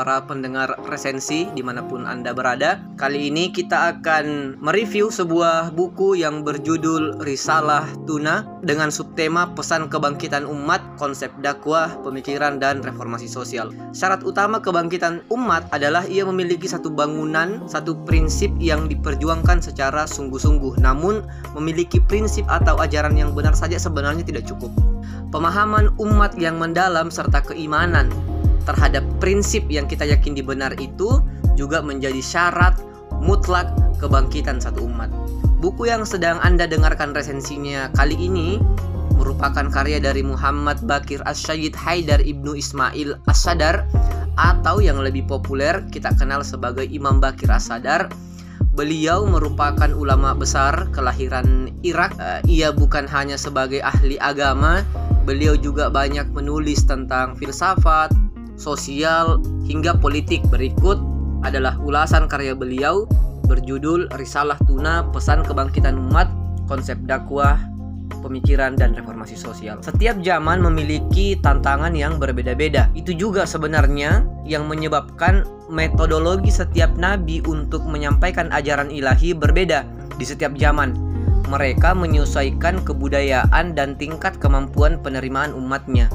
para pendengar resensi di mana pun Anda berada. Kali ini kita akan mereview sebuah buku yang berjudul Risalah Tuna dengan subtema pesan kebangkitan umat, konsep dakwah, pemikiran, dan reformasi sosial. Syarat utama kebangkitan umat adalah ia memiliki satu bangunan, satu prinsip yang diperjuangkan secara sungguh-sungguh. Namun, memiliki prinsip atau ajaran yang benar saja sebenarnya tidak cukup. Pemahaman umat yang mendalam serta keimanan terhadap prinsip yang kita yakin benar itu juga menjadi syarat mutlak kebangkitan satu umat. Buku yang sedang Anda dengarkan resensinya kali ini merupakan karya dari Muhammad Bakir As-Syed Haidar Ibnu Ismail As-Sadar atau yang lebih populer kita kenal sebagai Imam Bakir As-Sadar. Beliau merupakan ulama besar kelahiran Irak. Eh, ia bukan hanya sebagai ahli agama, beliau juga banyak menulis tentang filsafat, sosial, hingga politik. Berikut adalah ulasan karya beliau berjudul Risalah Tuna Pesan Kebangkitan Umat, Konsep Dakwah, Pemikiran dan Reformasi Sosial. Setiap zaman memiliki tantangan yang berbeda-beda. Itu juga sebenarnya yang menyebabkan metodologi setiap nabi untuk menyampaikan ajaran ilahi berbeda di setiap zaman. Mereka menyesuaikan kebudayaan dan tingkat kemampuan penerimaan umatnya.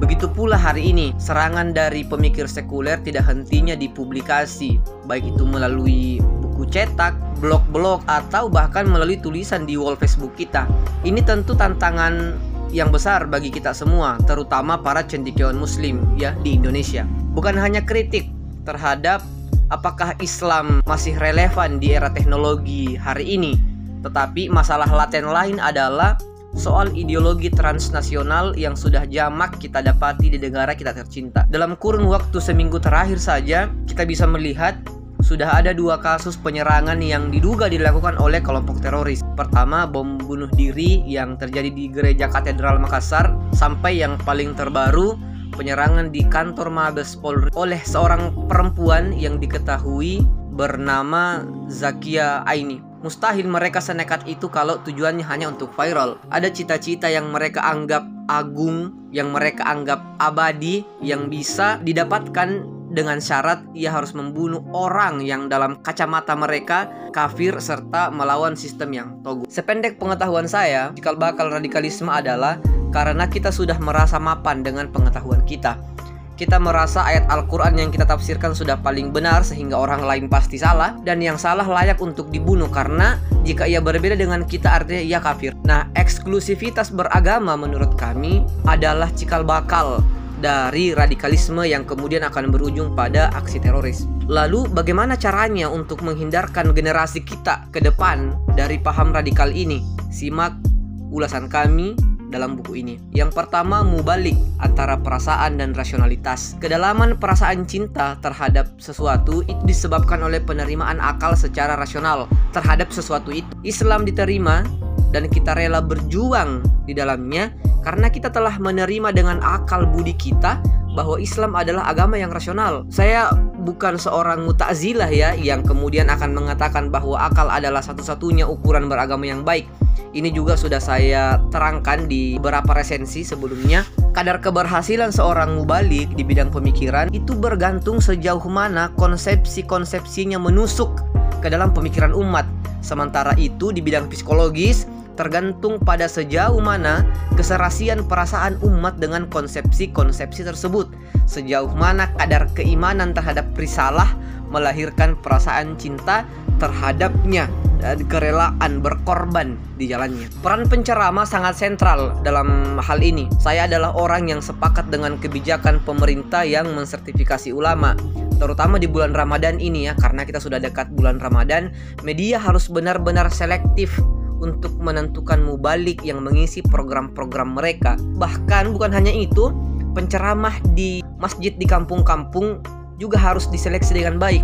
Begitu pula hari ini, serangan dari pemikir sekuler tidak hentinya dipublikasi, baik itu melalui buku cetak, blog-blog, atau bahkan melalui tulisan di wall Facebook kita. Ini tentu tantangan yang besar bagi kita semua, terutama para cendekiawan muslim ya di Indonesia. Bukan hanya kritik terhadap apakah Islam masih relevan di era teknologi hari ini, tetapi masalah laten lain adalah soal ideologi transnasional yang sudah jamak kita dapati di negara kita tercinta. Dalam kurun waktu seminggu terakhir saja, kita bisa melihat sudah ada dua kasus penyerangan yang diduga dilakukan oleh kelompok teroris. Pertama, bom bunuh diri yang terjadi di Gereja Katedral Makassar, sampai yang paling terbaru, penyerangan di kantor Mabes Polri oleh seorang perempuan yang diketahui bernama Zakia Aini. Mustahil mereka senekat itu kalau tujuannya hanya untuk viral. Ada cita-cita yang mereka anggap agung, yang mereka anggap abadi, yang bisa didapatkan dengan syarat ia harus membunuh orang yang dalam kacamata mereka kafir serta melawan sistem yang togut. Sependek pengetahuan saya, cikal bakal radikalisme adalah karena kita sudah merasa mapan dengan pengetahuan kita kita merasa ayat Al-Quran yang kita tafsirkan sudah paling benar sehingga orang lain pasti salah dan yang salah layak untuk dibunuh karena jika ia berbeda dengan kita artinya ia kafir. Nah, eksklusivitas beragama menurut kami adalah cikal bakal dari radikalisme yang kemudian akan berujung pada aksi teroris. Lalu bagaimana caranya untuk menghindarkan generasi kita ke depan dari paham radikal ini? Simak ulasan kami dalam buku ini. Yang pertama, mubalik antara perasaan dan rasionalitas. Kedalaman perasaan cinta terhadap sesuatu itu disebabkan oleh penerimaan akal secara rasional terhadap sesuatu itu. Islam diterima dan kita rela berjuang di dalamnya karena kita telah menerima dengan akal budi kita bahwa Islam adalah agama yang rasional. Saya bukan seorang mutazilah ya yang kemudian akan mengatakan bahwa akal adalah satu-satunya ukuran beragama yang baik. Ini juga sudah saya terangkan di beberapa resensi sebelumnya. Kadar keberhasilan seorang mubalik di bidang pemikiran itu bergantung sejauh mana konsepsi-konsepsinya menusuk ke dalam pemikiran umat. Sementara itu di bidang psikologis tergantung pada sejauh mana keserasian perasaan umat dengan konsepsi-konsepsi tersebut. Sejauh mana kadar keimanan terhadap risalah melahirkan perasaan cinta terhadapnya dan kerelaan berkorban di jalannya. Peran penceramah sangat sentral dalam hal ini. Saya adalah orang yang sepakat dengan kebijakan pemerintah yang mensertifikasi ulama terutama di bulan Ramadan ini ya karena kita sudah dekat bulan Ramadan media harus benar-benar selektif untuk menentukan mubalik yang mengisi program-program mereka. Bahkan bukan hanya itu, penceramah di masjid di kampung-kampung juga harus diseleksi dengan baik.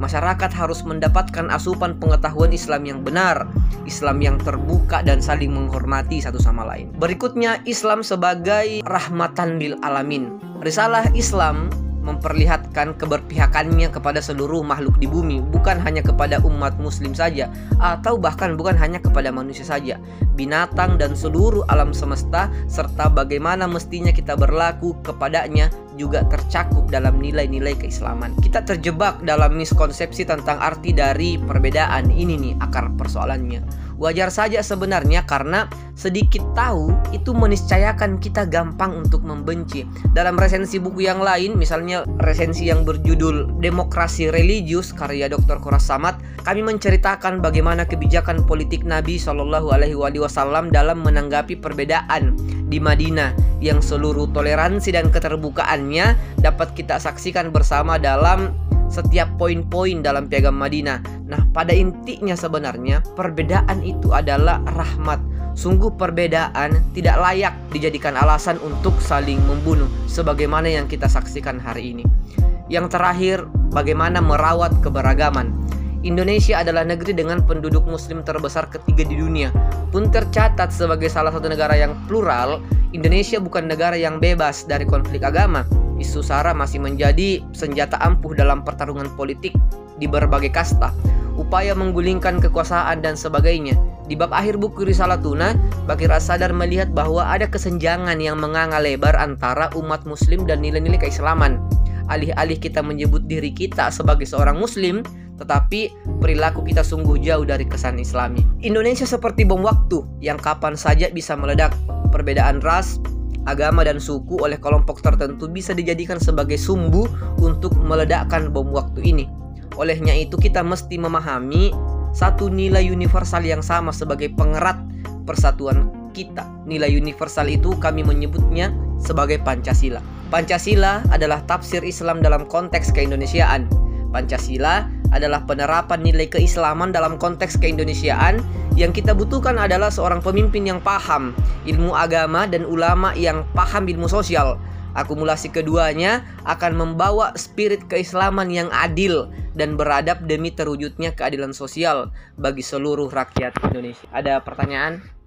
Masyarakat harus mendapatkan asupan pengetahuan Islam yang benar, Islam yang terbuka dan saling menghormati satu sama lain. Berikutnya, Islam sebagai rahmatan bil alamin. Risalah Islam memperlihatkan keberpihakannya kepada seluruh makhluk di bumi, bukan hanya kepada umat muslim saja atau bahkan bukan hanya kepada manusia saja, binatang dan seluruh alam semesta serta bagaimana mestinya kita berlaku kepadanya juga tercakup dalam nilai-nilai keislaman. Kita terjebak dalam miskonsepsi tentang arti dari perbedaan. Ini nih akar persoalannya. Wajar saja sebenarnya karena sedikit tahu itu meniscayakan kita gampang untuk membenci. Dalam resensi buku yang lain, misalnya resensi yang berjudul Demokrasi Religius karya Dr. Koras Samad, kami menceritakan bagaimana kebijakan politik Nabi Shallallahu alaihi wasallam dalam menanggapi perbedaan di Madinah yang seluruh toleransi dan keterbukaannya dapat kita saksikan bersama dalam setiap poin-poin dalam piagam Madinah. Nah, pada intinya sebenarnya perbedaan itu adalah rahmat. Sungguh perbedaan tidak layak dijadikan alasan untuk saling membunuh sebagaimana yang kita saksikan hari ini. Yang terakhir, bagaimana merawat keberagaman. Indonesia adalah negeri dengan penduduk muslim terbesar ketiga di dunia. Pun tercatat sebagai salah satu negara yang plural, Indonesia bukan negara yang bebas dari konflik agama isu SARA masih menjadi senjata ampuh dalam pertarungan politik di berbagai kasta, upaya menggulingkan kekuasaan dan sebagainya. Di bab akhir buku Risalah Tuna, Bakir As-Sadar melihat bahwa ada kesenjangan yang menganga lebar antara umat muslim dan nilai-nilai keislaman. Alih-alih kita menyebut diri kita sebagai seorang muslim, tetapi perilaku kita sungguh jauh dari kesan islami. Indonesia seperti bom waktu yang kapan saja bisa meledak. Perbedaan ras, agama dan suku oleh kelompok tertentu bisa dijadikan sebagai sumbu untuk meledakkan bom waktu ini. Olehnya itu kita mesti memahami satu nilai universal yang sama sebagai pengerat persatuan kita. Nilai universal itu kami menyebutnya sebagai Pancasila. Pancasila adalah tafsir Islam dalam konteks keindonesiaan. Pancasila adalah penerapan nilai keislaman dalam konteks keindonesiaan yang kita butuhkan adalah seorang pemimpin yang paham ilmu agama dan ulama yang paham ilmu sosial. Akumulasi keduanya akan membawa spirit keislaman yang adil dan beradab demi terwujudnya keadilan sosial bagi seluruh rakyat Indonesia. Ada pertanyaan?